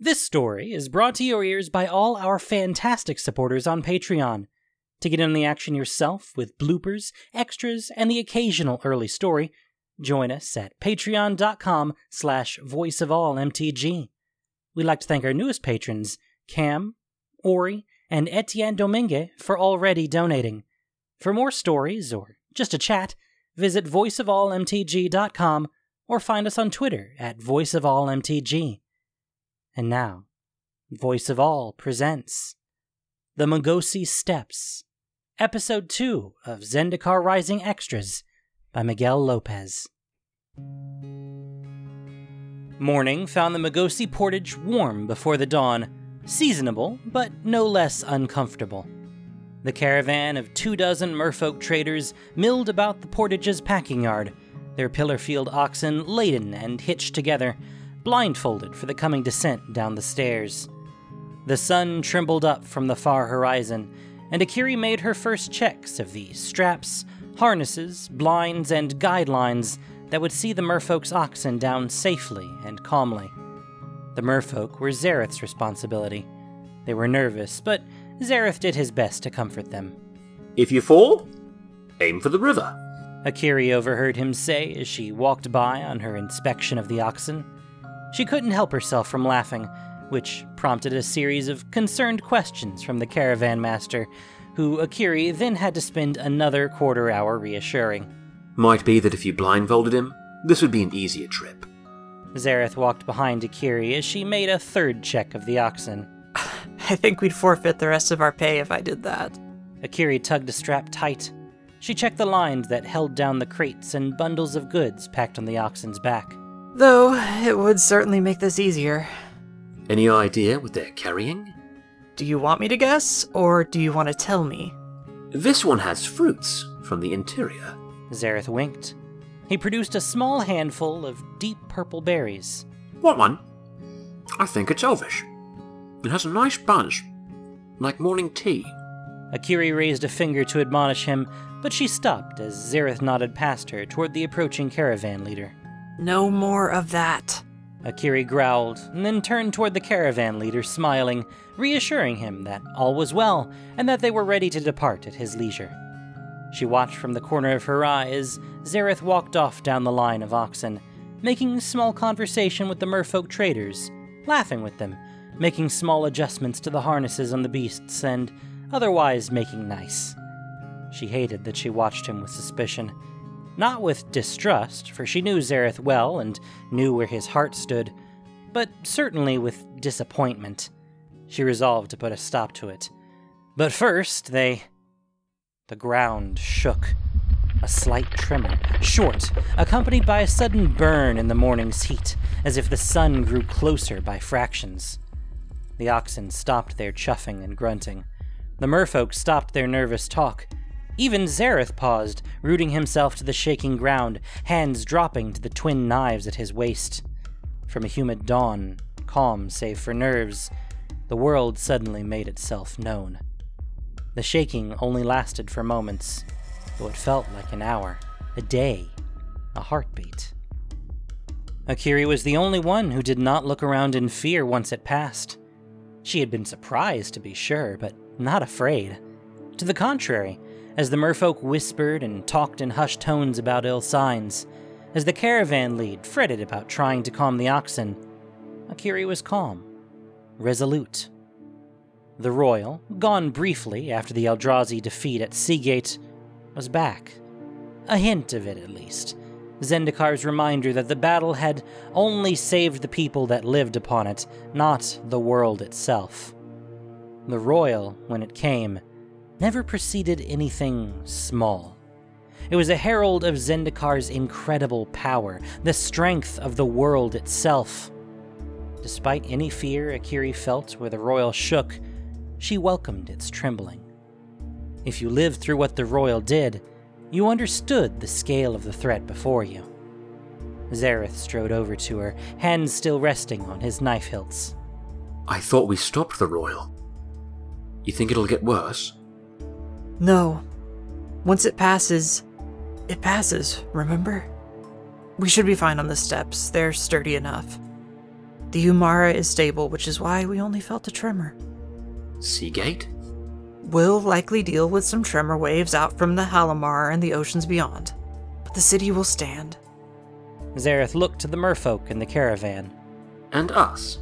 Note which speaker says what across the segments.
Speaker 1: This story is brought to your ears by all our fantastic supporters on Patreon. To get in the action yourself with bloopers, extras, and the occasional early story, join us at patreon.com slash voiceofallmtg. We'd like to thank our newest patrons, Cam, Ori, and Etienne Domingue, for already donating. For more stories or just a chat, visit voiceofallmtg.com or find us on Twitter at voiceofallmtg. And now, Voice of All presents The Magosi Steps, Episode 2 of Zendikar Rising Extras by Miguel Lopez. Morning found the Magosi portage warm before the dawn, seasonable, but no less uncomfortable. The caravan of two dozen merfolk traders milled about the portage's packing yard, their pillar-field oxen laden and hitched together, blindfolded for the coming descent down the stairs. The sun trembled up from the far horizon, and Akiri made her first checks of the straps, harnesses, blinds, and guidelines that would see the merfolk's oxen down safely and calmly. The merfolk were Zareth's responsibility. They were nervous, but Zareth did his best to comfort them.
Speaker 2: If you fall, aim for the river.
Speaker 1: Akiri overheard him say as she walked by on her inspection of the oxen. She couldn't help herself from laughing, which prompted a series of concerned questions from the caravan master, who Akiri then had to spend another quarter hour reassuring.
Speaker 2: Might be that if you blindfolded him, this would be an easier trip.
Speaker 1: Zareth walked behind Akiri as she made a third check of the oxen.
Speaker 3: I think we'd forfeit the rest of our pay if I did that.
Speaker 1: Akiri tugged a strap tight. She checked the lines that held down the crates and bundles of goods packed on the oxen's back.
Speaker 3: Though, it would certainly make this easier.
Speaker 2: Any idea what they're carrying?
Speaker 3: Do you want me to guess, or do you want to tell me?
Speaker 2: This one has fruits from the interior.
Speaker 1: Zareth winked. He produced a small handful of deep purple berries.
Speaker 2: What one? I think it's elvish. It has a nice buzz, like morning tea.
Speaker 1: Akiri raised a finger to admonish him, but she stopped as Zareth nodded past her toward the approaching caravan leader.
Speaker 3: No more of that.
Speaker 1: Akiri growled, and then turned toward the caravan leader, smiling, reassuring him that all was well and that they were ready to depart at his leisure. She watched from the corner of her eye as Zareth walked off down the line of oxen, making small conversation with the merfolk traders, laughing with them, making small adjustments to the harnesses on the beasts, and otherwise making nice. She hated that she watched him with suspicion. Not with distrust, for she knew Zareth well and knew where his heart stood, but certainly with disappointment. She resolved to put a stop to it. But first, they. The ground shook. A slight tremor, short, accompanied by a sudden burn in the morning's heat, as if the sun grew closer by fractions. The oxen stopped their chuffing and grunting. The merfolk stopped their nervous talk. Even Zareth paused, rooting himself to the shaking ground, hands dropping to the twin knives at his waist. From a humid dawn, calm save for nerves, the world suddenly made itself known. The shaking only lasted for moments, though it felt like an hour, a day, a heartbeat. Akiri was the only one who did not look around in fear once it passed. She had been surprised, to be sure, but not afraid. To the contrary, as the merfolk whispered and talked in hushed tones about ill signs, as the caravan lead fretted about trying to calm the oxen, Akiri was calm, resolute. The Roil, gone briefly after the Eldrazi defeat at Sea Gate, was back. A hint of it, at least. Zendikar's reminder that the battle had only saved the people that lived upon it, not the world itself. The Roil, when it came, never preceded anything small. It was a herald of Zendikar's incredible power, the strength of the world itself. Despite any fear Akiri felt where the Roil shook, she welcomed its trembling. If you lived through what the Roil did, you understood the scale of the threat before you. Zareth strode over to her, hands still resting on his knife hilts.
Speaker 2: I thought we stopped the Roil. You think it'll get worse?
Speaker 3: No. Once it passes, it passes, remember? We should be fine on the steps. They're sturdy enough. The Umara is stable, which is why we only felt a tremor.
Speaker 2: Sea Gate?
Speaker 3: We'll likely deal with some tremor waves out from the Halimar and the oceans beyond, but the city will stand.
Speaker 1: Zareth looked to the merfolk in the caravan.
Speaker 2: And us?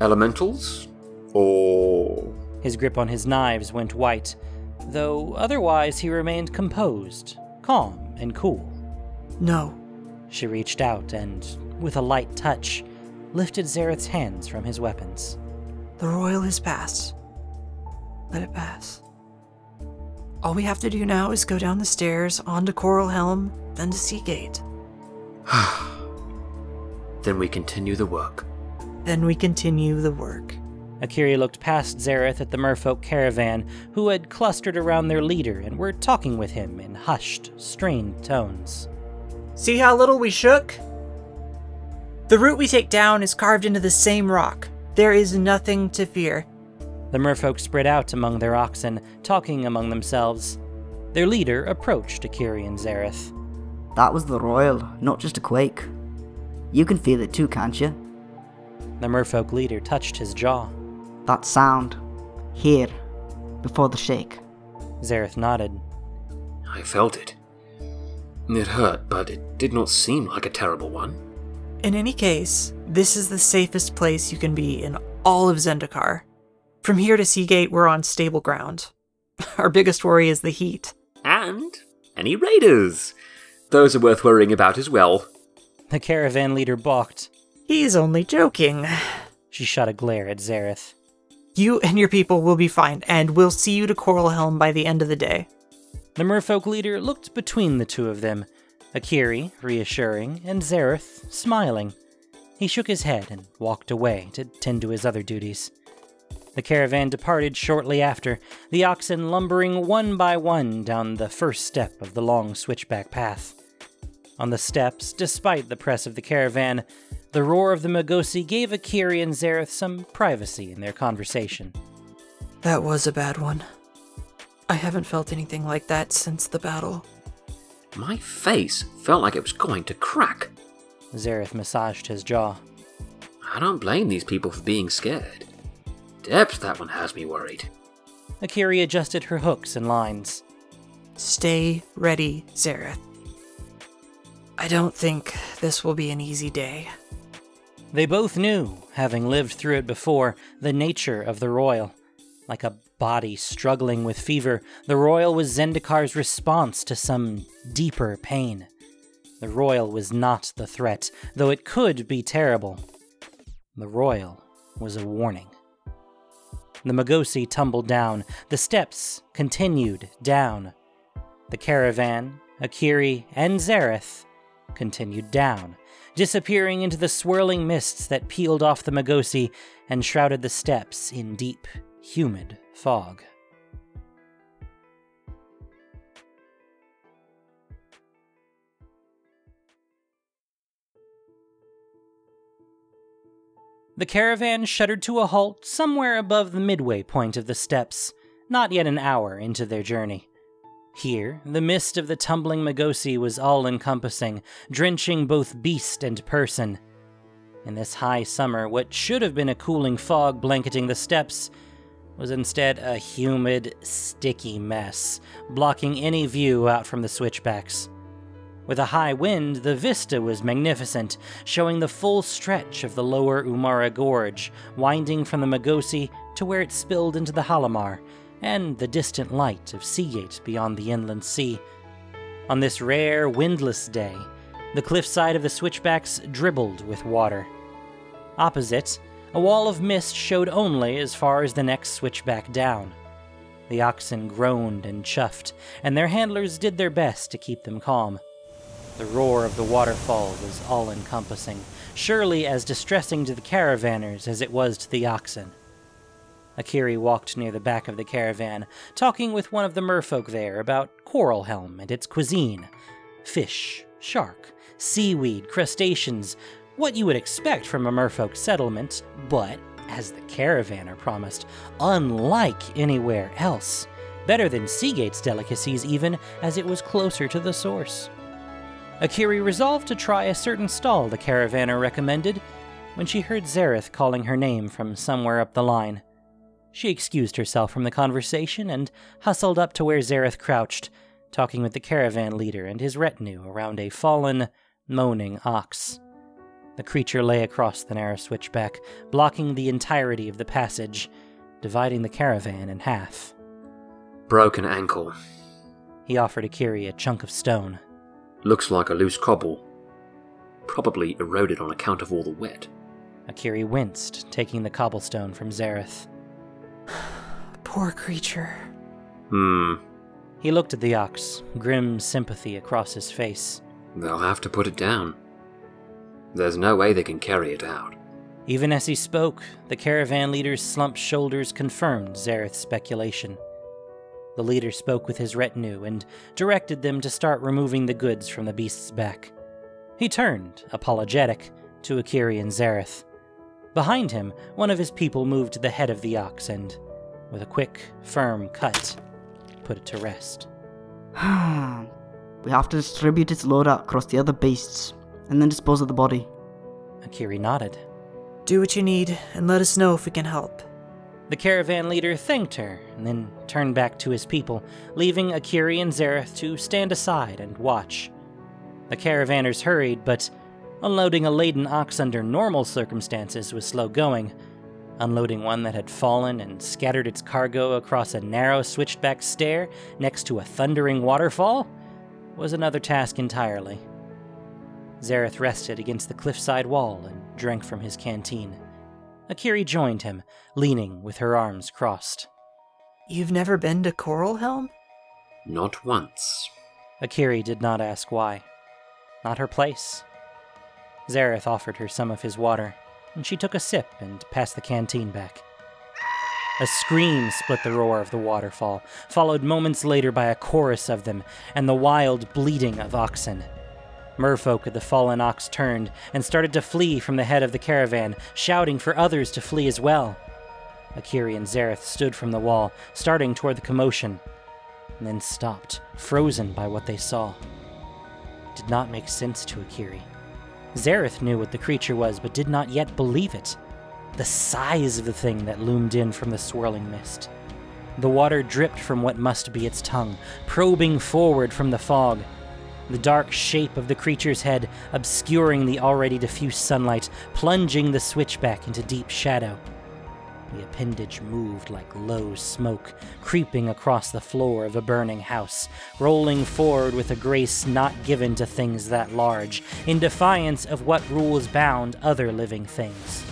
Speaker 2: Elementals? Or.
Speaker 1: His grip on his knives went white, though otherwise he remained composed, calm, and cool.
Speaker 3: No,
Speaker 1: She reached out and, with a light touch, lifted Zareth's hands from his weapons.
Speaker 3: the Roil has passed. Let it pass. All we have to do now is go down the stairs, on to Coralhelm, then to Sea Gate.
Speaker 2: Then we continue the work.
Speaker 3: Then we continue the work.
Speaker 1: Akiri looked past Zareth at the merfolk caravan, who had clustered around their leader and were talking with him in hushed, strained tones.
Speaker 3: See how little we shook? The route we take down is carved into the same rock. There is nothing to fear.
Speaker 1: The merfolk spread out among their oxen, talking among themselves. Their leader approached Akiri and Zareth.
Speaker 4: That was the Roil, not just a quake. You can feel it too, can't you?
Speaker 1: The merfolk leader touched his jaw.
Speaker 4: That sound. Here. Before the shake.
Speaker 1: Zareth nodded.
Speaker 2: I felt it. It hurt, but it did not seem like a terrible one.
Speaker 3: In any case, this is the safest place you can be in all of Zendikar. From here to Sea Gate, we're on stable ground. Our biggest worry is the heat.
Speaker 2: And any raiders. Those are worth worrying about as well.
Speaker 1: The caravan leader balked.
Speaker 3: He's only joking.
Speaker 1: She shot a glare at Zareth.
Speaker 3: You and your people will be fine, and we'll see you to Coralhelm by the end of the day.
Speaker 1: The merfolk leader looked between the two of them, Akiri reassuring, and Zareth smiling. He shook his head and walked away to tend to his other duties. The caravan departed shortly after, the oxen lumbering one by one down the first step of the long switchback path. On the steps, despite the press of the caravan, the roar of the Magosi gave Akiri and Zareth some privacy in their conversation.
Speaker 3: That was a bad one. I haven't felt anything like that since the battle.
Speaker 2: My face felt like it was going to crack.
Speaker 1: Zareth massaged his jaw.
Speaker 2: I don't blame these people for being scared. Depth, that one has me worried.
Speaker 1: Akiri adjusted her hooks and lines.
Speaker 3: Stay ready, Zareth. I don't think this will be an easy day.
Speaker 1: They both knew, having lived through it before, the nature of the Roil. Like a body struggling with fever, the Roil was Zendikar's response to some deeper pain. The Roil was not the threat, though it could be terrible. The Roil was a warning. The Magosi tumbled down. The steps continued down. The caravan, Akiri, and Zareth continued down, disappearing into the swirling mists that peeled off the Magosi and shrouded the steps in deep, humid fog. The caravan shuddered to a halt somewhere above the midway point of the steps, not yet an hour into their journey. Here, the mist of the tumbling Magosi was all encompassing, drenching both beast and person. In this high summer, what should have been a cooling fog blanketing the steps was instead a humid, sticky mess, blocking any view out from the switchbacks. With a high wind, the vista was magnificent, showing the full stretch of the lower Umara Gorge, winding from the Magosi to where it spilled into the Halimar, and the distant light of Sea Gate beyond the inland sea. On this rare, windless day, the cliffside of the switchbacks dribbled with water. Opposite, a wall of mist showed only as far as the next switchback down. The oxen groaned and chuffed, and their handlers did their best to keep them calm. The roar of the waterfall was all encompassing, surely as distressing to the caravanners as it was to the oxen. Akiri walked near the back of the caravan, talking with one of the merfolk there about Coralhelm and its cuisine fish, shark, seaweed, crustaceans, what you would expect from a merfolk settlement, but, as the caravaner promised, unlike anywhere else. Better than Sea Gate's delicacies, even, as it was closer to the source. Akiri resolved to try a certain stall the caravaner recommended. when she heard Zareth calling her name from somewhere up the line. She excused herself from the conversation and hustled up to where Zareth crouched, talking with the caravan leader and his retinue around a fallen, moaning ox. The creature lay across the narrow switchback, blocking the entirety of the passage, dividing the caravan in half.
Speaker 2: Broken ankle.
Speaker 1: He offered Akiri a chunk of stone.
Speaker 2: Looks like a loose cobble. Probably eroded on account of all the wet.
Speaker 1: Akiri winced, taking the cobblestone from Zareth.
Speaker 3: Poor creature.
Speaker 2: Hmm.
Speaker 1: He looked at the ox, grim sympathy across his face.
Speaker 2: They'll have to put it down. There's no way they can carry it out.
Speaker 1: Even as he spoke, the caravan leader's slumped shoulders confirmed Zareth's speculation. The leader spoke with his retinue and directed them to start removing the goods from the beast's back. He turned, apologetic, to Akiri and Zareth. Behind him, one of his people moved to the head of the ox and, with a quick, firm cut, put it to rest.
Speaker 4: we have to distribute its load out across the other beasts, and then dispose of the body.
Speaker 1: Akiri nodded.
Speaker 3: Do what you need and let us know if we can help.
Speaker 1: The caravan leader thanked her and then turned back to his people, leaving Akiri and Zareth to stand aside and watch. The caravanners hurried, but unloading a laden ox under normal circumstances was slow going. Unloading one that had fallen and scattered its cargo across a narrow switchback stair next to a thundering waterfall was another task entirely. Zareth rested against the cliffside wall and drank from his canteen. Akiri joined him, leaning with her arms crossed.
Speaker 3: You've never been to Coralhelm?
Speaker 2: Not once.
Speaker 1: Akiri did not ask why. Not her place. Zareth offered her some of his water, and she took a sip and passed the canteen back. A scream split the roar of the waterfall, followed moments later by a chorus of them and the wild bleating of oxen. Merfolk of the fallen ox turned and started to flee from the head of the caravan, shouting for others to flee as well. Akiri and Zareth stood from the wall, starting toward the commotion, and then stopped, frozen by what they saw. It did not make sense to Akiri. Zareth knew what the creature was, but did not yet believe it. The size of the thing that loomed in from the swirling mist. The water dripped from what must be its tongue, probing forward from the fog the dark shape of the creature's head obscuring the already diffuse sunlight, plunging the switchback into deep shadow. The appendage moved like low smoke, creeping across the floor of a burning house, rolling forward with a grace not given to things that large, in defiance of what rules bound other living things.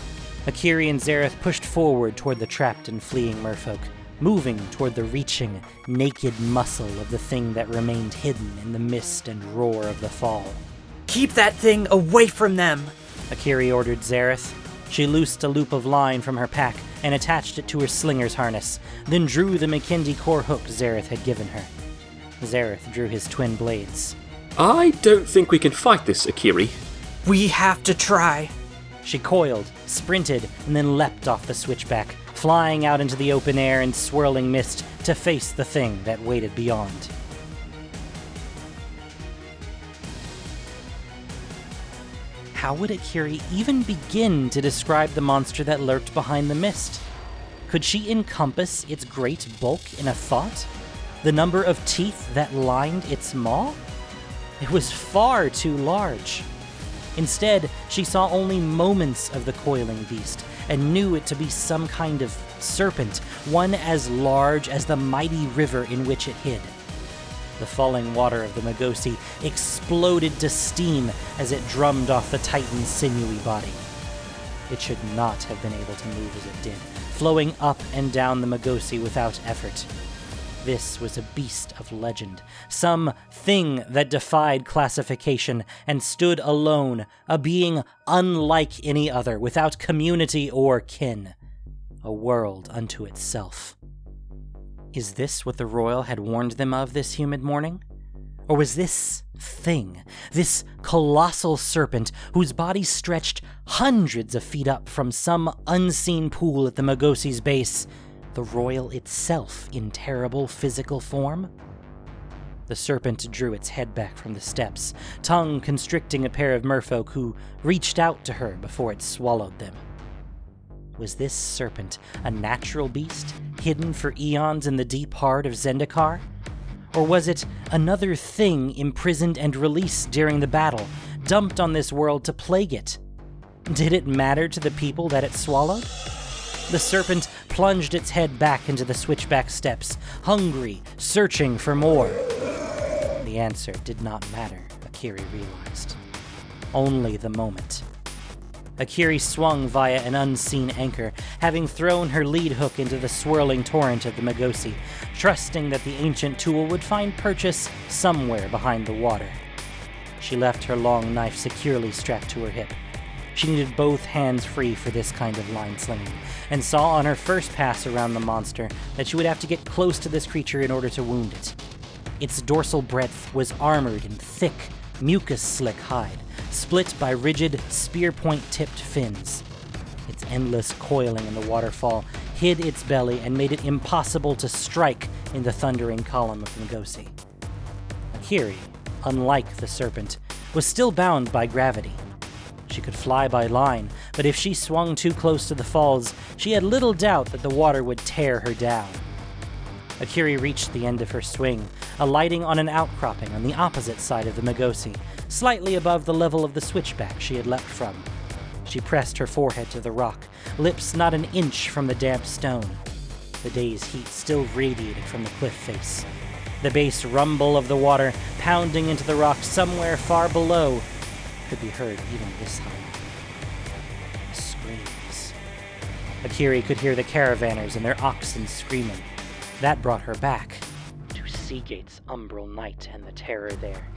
Speaker 1: Akiri and Zareth pushed forward toward the trapped and fleeing merfolk moving toward the reaching, naked muscle of the thing that remained hidden in the mist and roar of the fall.
Speaker 3: Keep that thing away from them!
Speaker 1: Akiri ordered Zareth. She loosed a loop of line from her pack and attached it to her slinger's harness, then drew the Makindi core hook Zareth had given her. Zareth drew his twin blades.
Speaker 2: I don't think we can fight this, Akiri.
Speaker 3: We have to try.
Speaker 1: She coiled, sprinted, and then leapt off the switchback, flying out into the open air and swirling mist to face the thing that waited beyond. How would Akiri even begin to describe the monster that lurked behind the mist? Could she encompass its great bulk in a thought? The number of teeth that lined its maw? It was far too large. Instead, she saw only moments of the coiling beast, and knew it to be some kind of serpent, one as large as the mighty river in which it hid. The falling water of the Magosi exploded to steam as it drummed off the Titan's sinewy body. It should not have been able to move as it did, flowing up and down the Magosi without effort. This was a beast of legend, some thing that defied classification and stood alone, a being unlike any other, without community or kin, a world unto itself. Is this what the Roil had warned them of this humid morning? Or was this thing, this colossal serpent whose body stretched hundreds of feet up from some unseen pool at the Magosi's base, the Roil itself in terrible physical form? The serpent drew its head back from the steps, tongue constricting a pair of merfolk who reached out to her before it swallowed them. Was this serpent a natural beast, hidden for eons in the deep heart of Zendikar? Or was it another thing imprisoned and released during the battle, dumped on this world to plague it? Did it matter to the people that it swallowed? The serpent plunged its head back into the switchback steps, hungry, searching for more. The answer did not matter, Akiri realized. Only the moment. Akiri swung via an unseen anchor, having thrown her lead hook into the swirling torrent of the Magosi, trusting that the ancient tool would find purchase somewhere behind the water. She left her long knife securely strapped to her hip. She needed both hands free for this kind of line slinging, and saw on her first pass around the monster that she would have to get close to this creature in order to wound it. Its dorsal breadth was armored in thick, mucus slick hide, split by rigid, spear point tipped fins. Its endless coiling in the waterfall hid its belly and made it impossible to strike in the thundering column of Magosi. Akiri, unlike the serpent, was still bound by gravity. She could fly by line, but if she swung too close to the falls, she had little doubt that the water would tear her down. Akiri reached the end of her swing, alighting on an outcropping on the opposite side of the Magosi, slightly above the level of the switchback she had leapt from. She pressed her forehead to the rock, lips not an inch from the damp stone. The day's heat still radiated from the cliff face. The bass rumble of the water pounding into the rock somewhere far below could be heard even this high. Screams. Akiri could hear the caravanners and their oxen screaming. That brought her back to Sea Gate's umbral night and the terror there.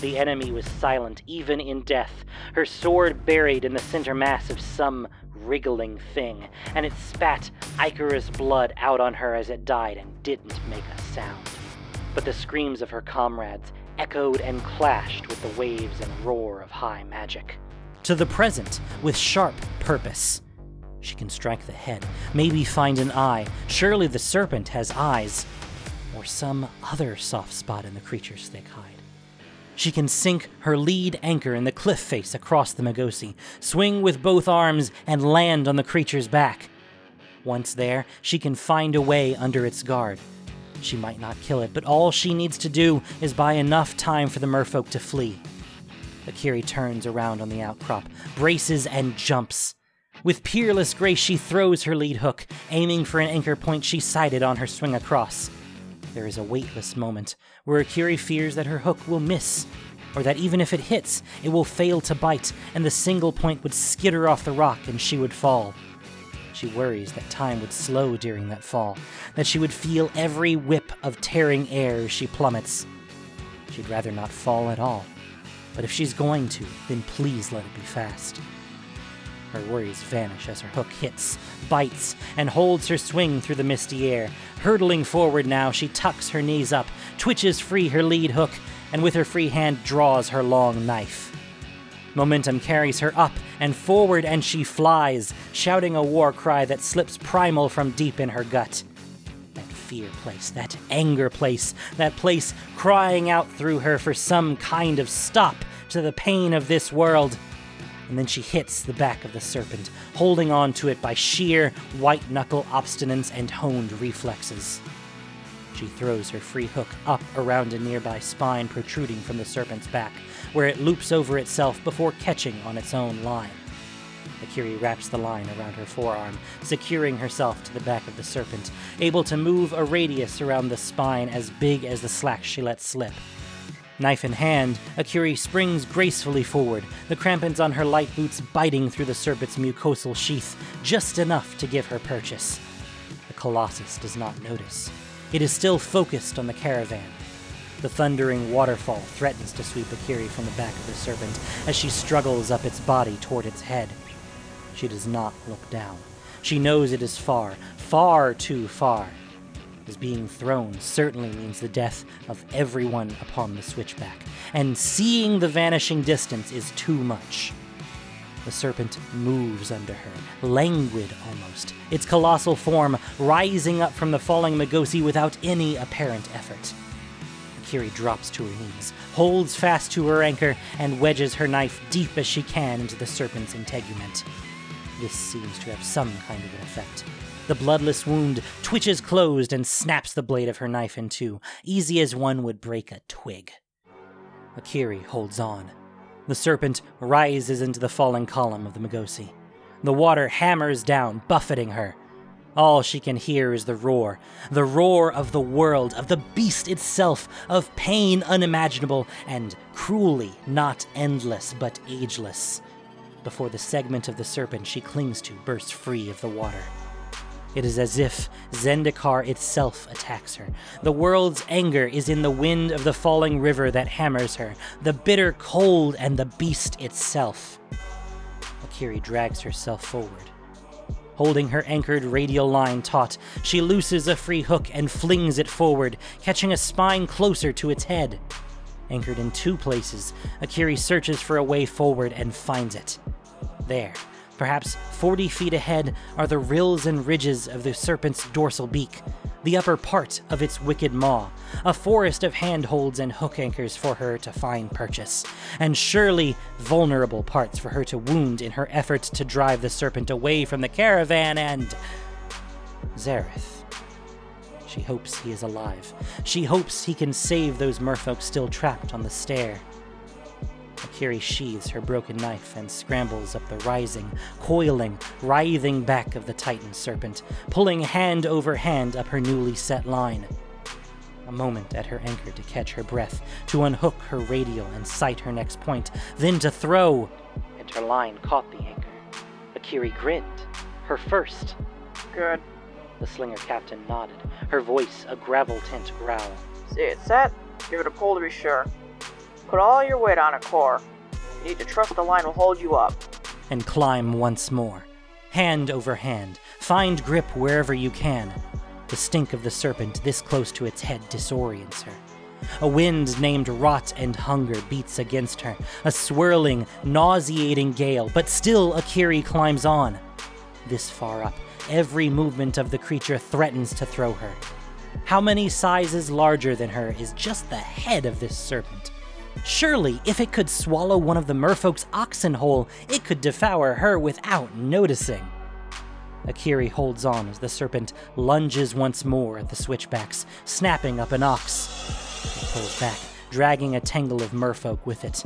Speaker 1: The enemy was silent even in death, her sword buried in the center mass of some wriggling thing, and it spat ichorous blood out on her as it died and didn't make a sound. But the screams of her comrades echoed and clashed with the waves and roar of high magic. To the present, with sharp purpose. She can strike the head, maybe find an eye. Surely the serpent has eyes. Or some other soft spot in the creature's thick hide. She can sink her lead anchor in the cliff face across the Magosi, swing with both arms, and land on the creature's back. Once there, she can find a way under its guard. She might not kill it, but all she needs to do is buy enough time for the merfolk to flee. Akiri turns around on the outcrop, braces, and jumps. With peerless grace, she throws her lead hook, aiming for an anchor point she sighted on her swing across. There is a weightless moment where Akiri fears that her hook will miss, or that even if it hits, it will fail to bite, and the single point would skitter off the rock and she would fall. She worries that time would slow during that fall, that she would feel every whip of tearing air as she plummets. She'd rather not fall at all, but if she's going to, then please let it be fast. Her worries vanish as her hook hits, bites, and holds her swing through the misty air. Hurtling forward now, she tucks her knees up, twitches free her lead hook, and with her free hand draws her long knife. Momentum carries her up and forward, and she flies, shouting a war cry that slips primal from deep in her gut. That fear place, that anger place, that place crying out through her for some kind of stop to the pain of this world. And then she hits the back of the serpent, holding on to it by sheer white knuckle obstinance and honed reflexes. She throws her free hook up around a nearby spine protruding from the serpent's back, where it loops over itself before catching on its own line. Akiri wraps the line around her forearm, securing herself to the back of the serpent, able to move a radius around the spine as big as the slack she lets slip. Knife in hand, Akiri springs gracefully forward, the crampons on her light boots biting through the serpent's mucosal sheath just enough to give her purchase. The Colossus does not notice. It is still focused on the caravan, the thundering waterfall threatens to sweep Akiri from the back of the serpent as she struggles up its body toward its head. She does not look down. She knows it is far, far too far. As being thrown certainly means the death of everyone upon the switchback, and seeing the vanishing distance is too much. The serpent moves under her, languid almost, its colossal form rising up from the falling Magosi without any apparent effort. Akiri drops to her knees, holds fast to her anchor, and wedges her knife deep as she can into the serpent's integument. This seems to have some kind of an effect. The bloodless wound twitches closed and snaps the blade of her knife in two, easy as one would break a twig. Akiri holds on. The serpent rises into the falling column of the Magosi. The water hammers down, buffeting her. All she can hear is the roar, the roar of the world, of the beast itself, of pain unimaginable and cruelly not endless but ageless. Before the segment of the serpent she clings to bursts free of the water. It is as if Zendikar itself attacks her. The world's anger is in the wind of the falling river that hammers her, the bitter cold and the beast itself. Akiri drags herself forward. Holding her anchored radial line taut, she looses a free hook and flings it forward, catching a spine closer to its head. Anchored in two places, Akiri searches for a way forward and finds it. There, perhaps 40 feet ahead, are the rills and ridges of the serpent's dorsal beak, the upper part of its wicked maw, a forest of handholds and hook anchors for her to find purchase, and surely vulnerable parts for her to wound in her efforts to drive the serpent away from the caravan and. Zareth. She hopes he is alive. She hopes he can save those merfolk still trapped on the stair. Akiri sheathes her broken knife and scrambles up the rising, coiling, writhing back of the Titan serpent, pulling hand over hand up her newly set line. A moment at her anchor to catch her breath, to unhook her radial and sight her next point, then to throw. And her line caught the anchor. Akiri grinned. Her first.
Speaker 5: Good.
Speaker 1: The slinger captain nodded, her voice a gravel tint growl.
Speaker 5: See it set, give it a pull to be sure. Put all your weight on a core. You need to trust the line will hold you up.
Speaker 1: and climb once more. Hand over hand, find grip wherever you can. The stink of the serpent this close to its head disorients her. A wind named Rot and Hunger beats against her, a swirling, nauseating gale, but still Akiri climbs on. This far up, every movement of the creature threatens to throw her. How many sizes larger than her is just the head of this serpent? Surely, if it could swallow one of the merfolk's oxen whole, it could devour her without noticing. Akiri holds on as the serpent lunges once more at the switchbacks, snapping up an ox. It pulls back, dragging a tangle of merfolk with it.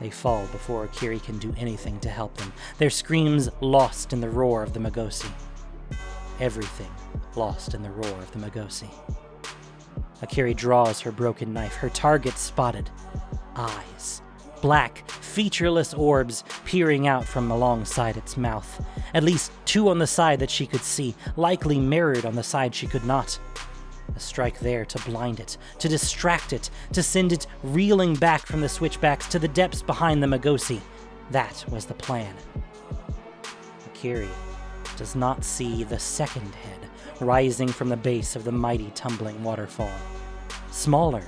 Speaker 1: They fall before Akiri can do anything to help them, their screams lost in the roar of the Magosi. Everything lost in the roar of the Magosi. Akiri draws her broken knife, her target spotted. Eyes. Black, featureless orbs peering out from alongside its mouth. At least two on the side that she could see, likely mirrored on the side she could not. A strike there to blind it, to distract it, to send it reeling back from the switchbacks to the depths behind the Magosi. That was the plan. Akiri does not see the second head rising from the base of the mighty tumbling waterfall. Smaller,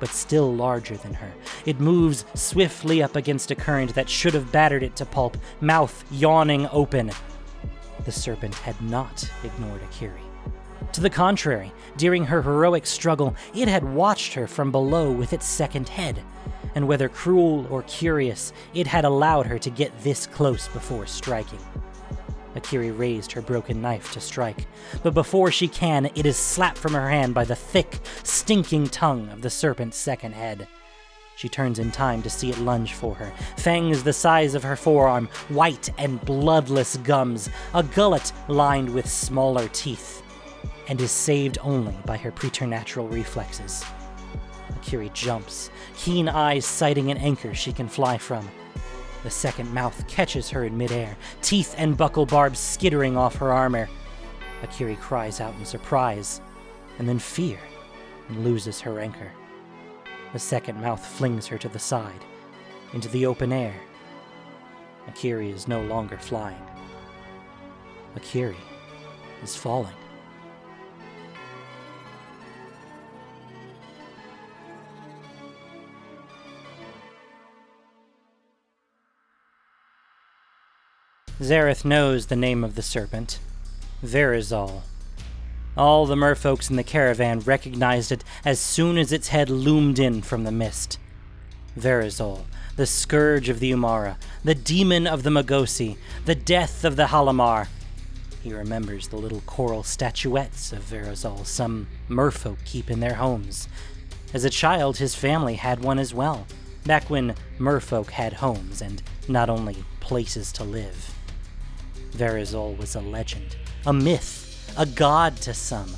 Speaker 1: but still larger than her. It moves swiftly up against a current that should have battered it to pulp, mouth yawning open. The serpent had not ignored Akiri. To the contrary, during her heroic struggle, it had watched her from below with its second head, and whether cruel or curious, it had allowed her to get this close before striking. Akiri raised her broken knife to strike, but before she can, it is slapped from her hand by the thick, stinking tongue of the serpent's second head. She turns in time to see it lunge for her, fangs the size of her forearm, white and bloodless gums, a gullet lined with smaller teeth, and is saved only by her preternatural reflexes. Akiri jumps, keen eyes sighting an anchor she can fly from. The second mouth catches her in midair, teeth and buckle barbs skittering off her armor. Akiri cries out in surprise, and then fear, and loses her anchor. The second mouth flings her to the side, into the open air. Akiri is no longer flying. Akiri is falling. Zareth knows the name of the serpent Verazol. All the merfolks in the caravan recognized it as soon as its head loomed in from the mist. Verazol, the scourge of the Umara, the demon of the Magosi, the death of the Halimar. He remembers the little coral statuettes of Verazol some merfolk keep in their homes. As a child, his family had one as well, back when merfolk had homes and not only places to live. Verazol was a legend, a myth, a god to some.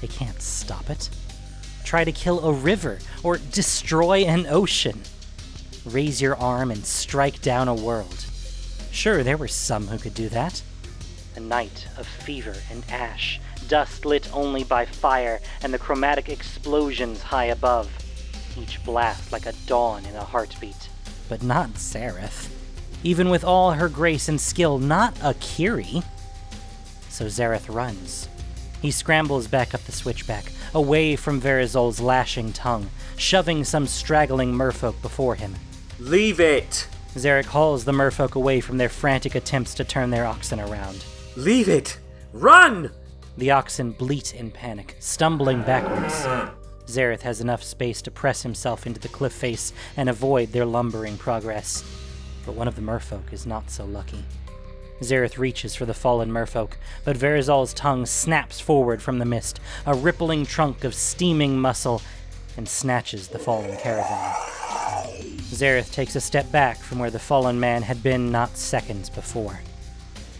Speaker 1: They can't stop it. Try to kill a river or destroy an ocean. Raise your arm and strike down a world. Sure, there were some who could do that. A night of fever and ash, dust lit only by fire and the chromatic explosions high above. Each blast like a dawn in a heartbeat. But not Zareth. Even with all her grace and skill, not a Akiri. So Zareth runs. He scrambles back up the switchback, away from Verazol's lashing tongue, shoving some straggling merfolk before him.
Speaker 2: Leave it!
Speaker 1: Zareth hauls the merfolk away from their frantic attempts to turn their oxen around.
Speaker 2: Leave it! Run!
Speaker 1: The oxen bleat in panic, stumbling backwards. Zareth has enough space to press himself into the cliff face and avoid their lumbering progress. But one of the merfolk is not so lucky. Zareth reaches for the fallen merfolk, but Verazol's tongue snaps forward from the mist, a rippling trunk of steaming muscle, and snatches the fallen caravan. Zareth takes a step back from where the fallen man had been not seconds before.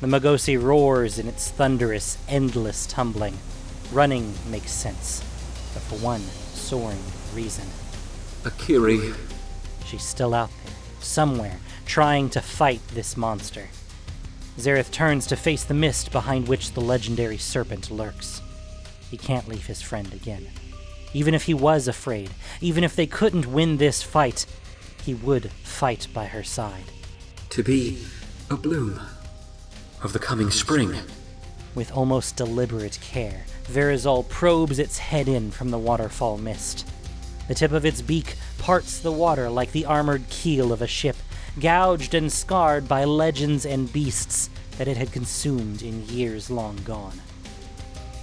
Speaker 1: The Magosi roars in its thunderous, endless tumbling. Running makes sense, but for one soaring reason.
Speaker 2: Akiri.
Speaker 1: She's still out there, somewhere, trying to fight this monster. Zareth turns to face the mist behind which the legendary serpent lurks. He can't leave his friend again. Even if he was afraid, even if they couldn't win this fight, he would fight by her side.
Speaker 2: To be a bloom of the coming spring.
Speaker 1: With almost deliberate care, Verazol probes its head in from the waterfall mist. The tip of its beak parts the water like the armored keel of a ship, gouged and scarred by legends and beasts that it had consumed in years long gone.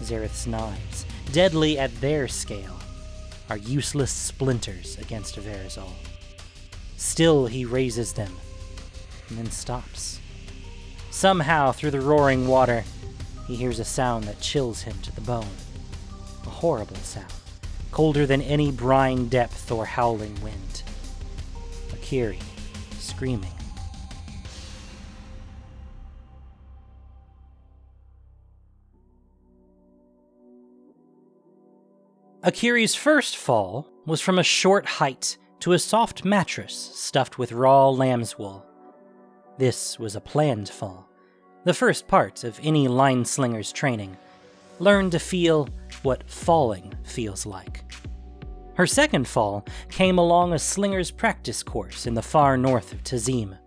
Speaker 1: Zareth's knives, deadly at their scale, are useless splinters against Verazol. Still, he raises them, and then stops. Somehow, through the roaring water, he hears a sound that chills him to the bone. A horrible sound, colder than any brine depth or howling wind. Akiri screaming. Akiri's first fall was from a short height to a soft mattress stuffed with raw lamb's wool. This was a planned fall, the first part of any line slinger's training. Learn to feel what falling feels like. Her second fall came along a slinger's practice course in the far north of Tazeem.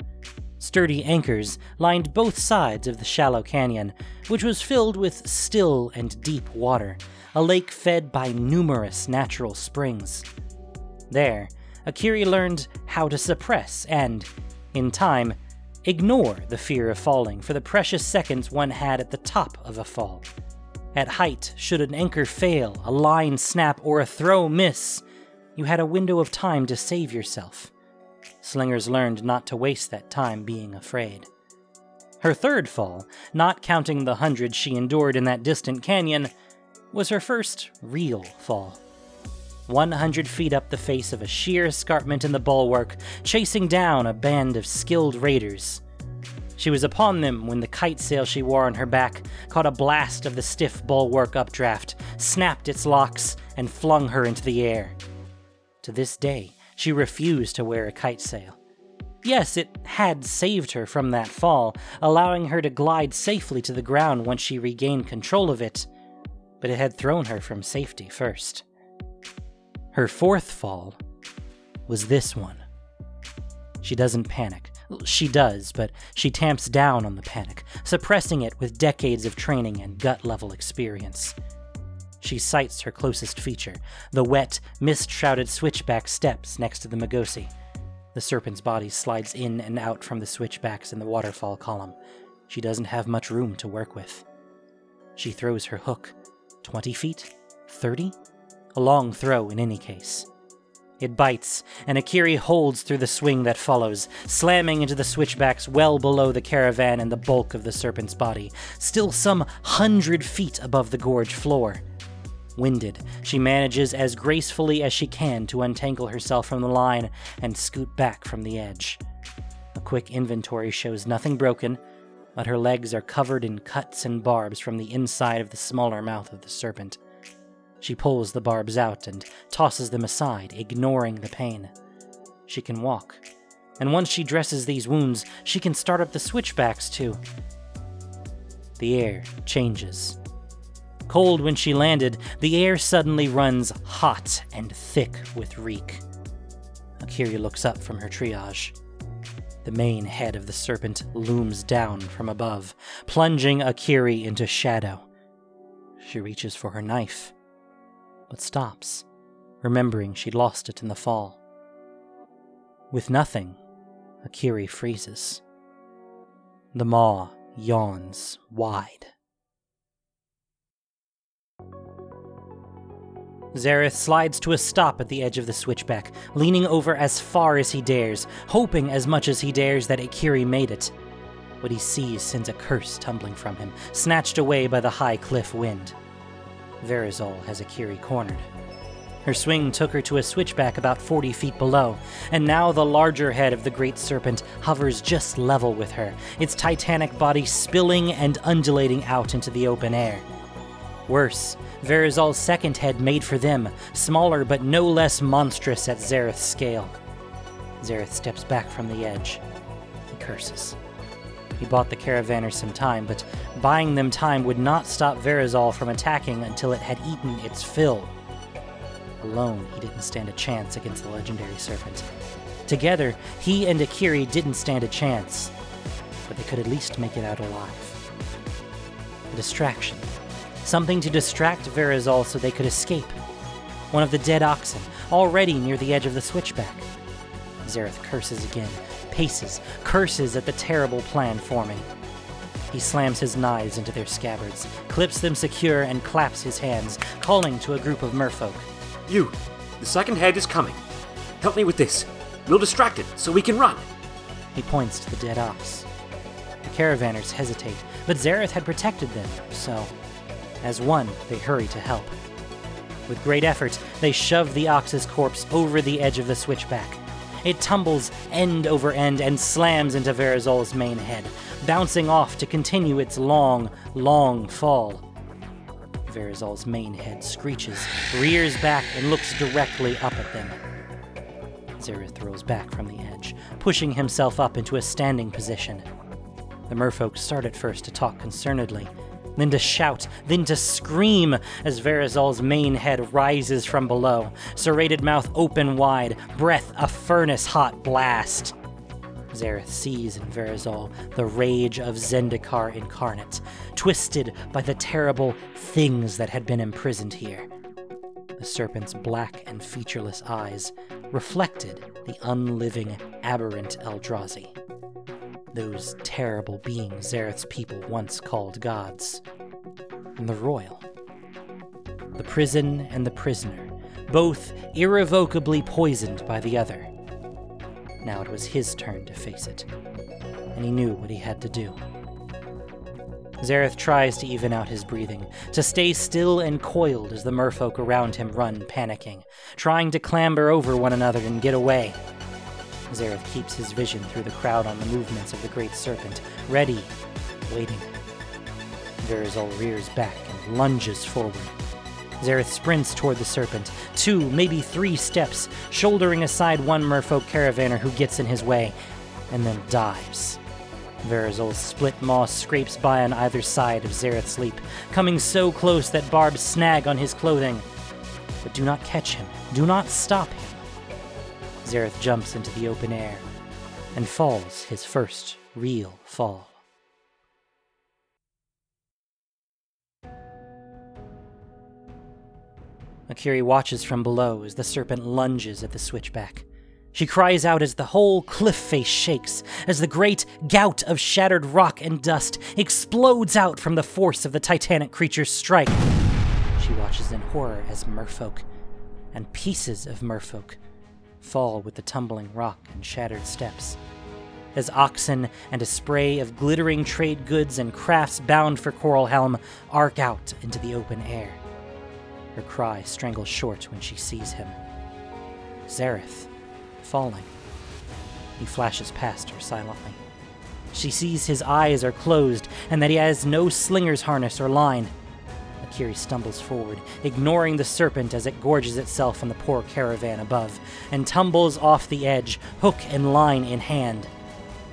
Speaker 1: Sturdy anchors lined both sides of the shallow canyon, which was filled with still and deep water, a lake fed by numerous natural springs. There, Akiri learned how to suppress and, in time, ignore the fear of falling for the precious seconds one had at the top of a fall. At height, should an anchor fail, a line snap, or a throw miss, you had a window of time to save yourself. Slingers learned not to waste that time being afraid. Her third fall, not counting the hundred she endured in that distant canyon, was her first real fall. 100 feet up the face of a sheer escarpment in the bulwark, chasing down a band of skilled raiders. She was upon them when the kite sail she wore on her back caught a blast of the stiff bulwark updraft, snapped its locks, and flung her into the air. To this day, she refused to wear a kite sail. Yes, it had saved her from that fall, allowing her to glide safely to the ground once she regained control of it, but it had thrown her from safety first. Her fourth fall was this one. She doesn't panic. She does, but she tamps down on the panic, suppressing it with decades of training and gut level experience. She sights her closest feature the wet, mist shrouded switchback steps next to the Magosi. The serpent's body slides in and out from the switchbacks in the waterfall column. She doesn't have much room to work with. She throws her hook, 20 feet? 30? A long throw in any case. It bites, and Akiri holds through the swing that follows, slamming into the switchbacks well below the caravan and the bulk of the serpent's body, still some hundred feet above the gorge floor. Winded, she manages as gracefully as she can to untangle herself from the line and scoot back from the edge. A quick inventory shows nothing broken, but her legs are covered in cuts and barbs from the inside of the smaller mouth of the serpent. She pulls the barbs out and tosses them aside, ignoring the pain. She can walk, and once she dresses these wounds, she can start up the switchbacks too. The air changes. Cold when she landed, the air suddenly runs hot and thick with reek. Akiri looks up from her triage. The main head of the serpent looms down from above, plunging Akiri into shadow. She reaches for her knife, but stops, remembering she'd lost it in the fall. With nothing, Akiri freezes. The maw yawns wide. Zareth slides to a stop at the edge of the switchback, leaning over as far as he dares, hoping as much as he dares that Akiri made it. What he sees sends a curse tumbling from him, snatched away by the high cliff wind. Verazol has Akiri cornered. Her swing took her to a switchback about 40 feet below, and now the larger head of the great serpent hovers just level with her, its titanic body spilling and undulating out into the open air. Worse, Verazol's second head made for them, smaller but no less monstrous at Zareth's scale. Zareth steps back from the edge. He curses. He bought the caravanners some time, but buying them time would not stop Verazol from attacking until it had eaten its fill. Alone, he didn't stand a chance against the legendary serpent. Together, he and Akiri didn't stand a chance, but they could at least make it out alive. A distraction. Something to distract Verazol so they could escape. One of the dead oxen, already near the edge of the switchback. Zareth curses again, paces, curses at the terrible plan forming. He slams his knives into their scabbards, clips them secure, and claps his hands, calling to a group of merfolk.
Speaker 2: You, the second head is coming. Help me with this. We'll distract it so we can run.
Speaker 1: He points to the dead ox. The caravanners hesitate, but Zareth had protected them, so, as one, they hurry to help. With great effort, they shove the ox's corpse over the edge of the switchback. It tumbles end over end and slams into Verazol's main head, bouncing off to continue its long, long fall. Verazol's main head screeches, rears back, and looks directly up at them. Zareth throws back from the edge, pushing himself up into a standing position. The merfolk start at first to talk concernedly, then to shout, then to scream as Verazol's main head rises from below, serrated mouth open wide, breath a furnace hot blast. Zareth sees in Verazol the rage of Zendikar incarnate, twisted by the terrible things that had been imprisoned here. The serpent's black and featureless eyes reflected the unliving, aberrant Eldrazi. Those terrible beings Zareth's people once called gods. And the Roil. The prison and the prisoner, both irrevocably poisoned by the other. Now it was his turn to face it, and he knew what he had to do. Zareth tries to even out his breathing, to stay still and coiled as the merfolk around him run, panicking, trying to clamber over one another and get away. Zareth keeps his vision through the crowd on the movements of the great serpent, ready, waiting. Verazol rears back and lunges forward. Zareth sprints toward the serpent, two, maybe three steps, shouldering aside one merfolk caravaner who gets in his way, and then dives. Verazol's split maw scrapes by on either side of Zareth's leap, coming so close that barbs snag on his clothing. But do not catch him, do not stop him. Zareth jumps into the open air and falls his first real fall. Akiri watches from below as the serpent lunges at the switchback. She cries out as the whole cliff face shakes, as the great gout of shattered rock and dust explodes out from the force of the titanic creature's strike. She watches in horror as merfolk and pieces of merfolk fall with the tumbling rock and shattered steps. As oxen and a spray of glittering trade goods and crafts bound for Coralhelm arc out into the open air. Her cry strangles short when she sees him. Zareth, falling. He flashes past her silently. She sees his eyes are closed and that he has no slinger's harness or line. Akiri stumbles forward, ignoring the serpent as it gorges itself on the poor caravan above, and tumbles off the edge, hook and line in hand.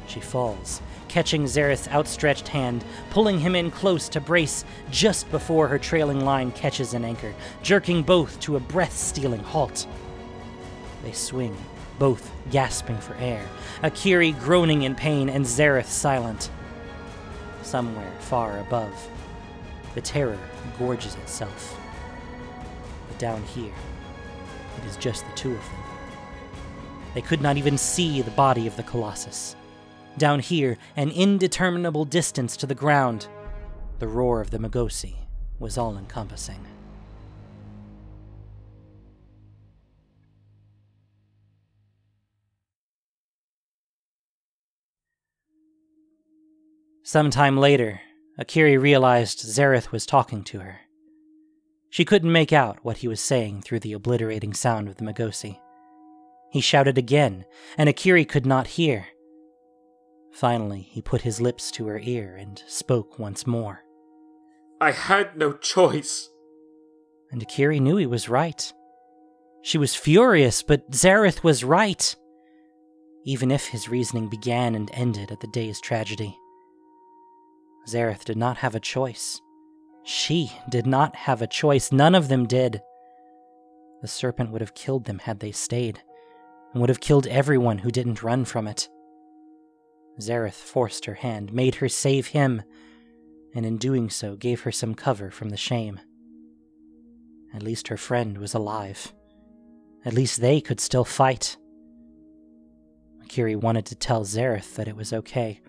Speaker 1: She falls, catching Zareth's outstretched hand, pulling him in close to brace just before her trailing line catches an anchor, jerking both to a breath stealing halt. They swing, both gasping for air, Akiri groaning in pain and Zareth silent. Somewhere far above, the terror gorges itself. But down here, it is just the two of them. They could not even see the body of the Colossus. Down here, an indeterminable distance to the ground, the roar of the Magosi was all encompassing. Sometime later, Akiri realized Zareth was talking to her. She couldn't make out what he was saying through the obliterating sound of the Magosi. He shouted again, and Akiri could not hear. Finally, he put his lips to her ear and spoke once more.
Speaker 2: I had no choice.
Speaker 1: And Akiri knew he was right. She was furious, but Zareth was right. Even if his reasoning began and ended at the day's tragedy. Zareth did not have a choice. She did not have a choice. None of them did. The serpent would have killed them had they stayed, and would have killed everyone who didn't run from it. Zareth forced her hand, made her save him, and in doing so gave her some cover from the shame. At least her friend was alive. At least they could still fight. Akiri wanted to tell Zareth that it was okay,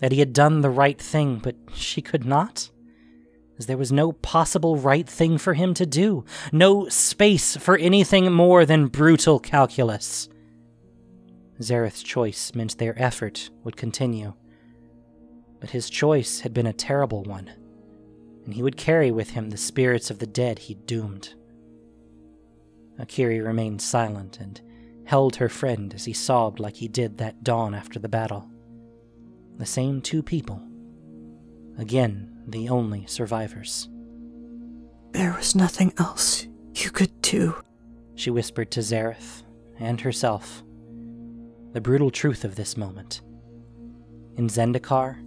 Speaker 1: that he had done the right thing, but she could not. As there was no possible right thing for him to do, no space for anything more than brutal calculus. Zareth's choice meant their effort would continue. But his choice had been a terrible one, and he would carry with him the spirits of the dead he'd doomed. Akiri remained silent and held her friend as he sobbed like he did that dawn after the battle. The same two people. Again, the only survivors.
Speaker 3: There was nothing else you could do,
Speaker 1: she whispered to Zareth and herself the brutal truth of this moment. In Zendikar,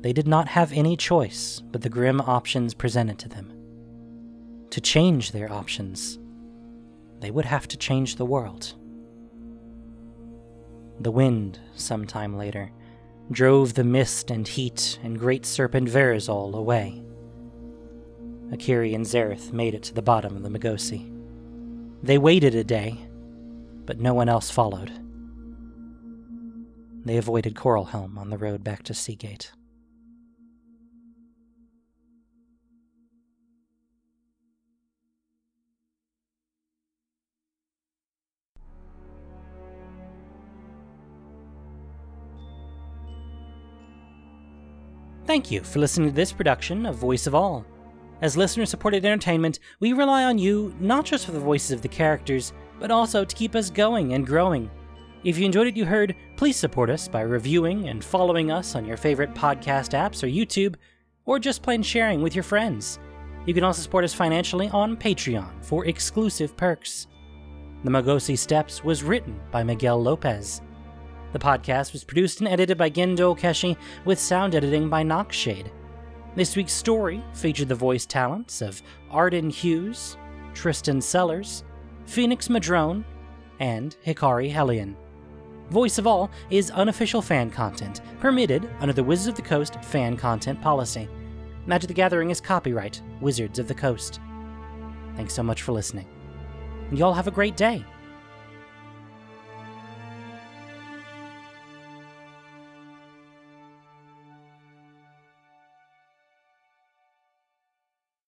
Speaker 1: they did not have any choice but the grim options presented to them. To change their options, they would have to change the world. The wind, some time later, drove the mist and heat and great serpent Verazol away. Akiri and Zareth made it to the bottom of the Magosi. They waited a day, but no one else followed. They avoided Coralhelm on the road back to Sea Gate. Thank you for listening to this production of Voice of All. As listener supported entertainment, we rely on you not just for the voices of the characters, but also to keep us going and growing. If you enjoyed what you heard, please support us by reviewing and following us on your favorite podcast apps or YouTube, or just plain sharing with your friends. You can also support us financially on Patreon for exclusive perks. The Magosi Steps was written by Miguel Lopez. The podcast was produced and edited by Gendo Keshi, with sound editing by Noxshade. This week's story featured the voice talents of Arden Hughes, Tristan Sellers, Phoenix Madrone, and Hikari Hellion. Voice of All is unofficial fan content, permitted under the Wizards of the Coast fan content policy. Magic the Gathering is copyright Wizards of the Coast. Thanks so much for listening. And y'all have a great day.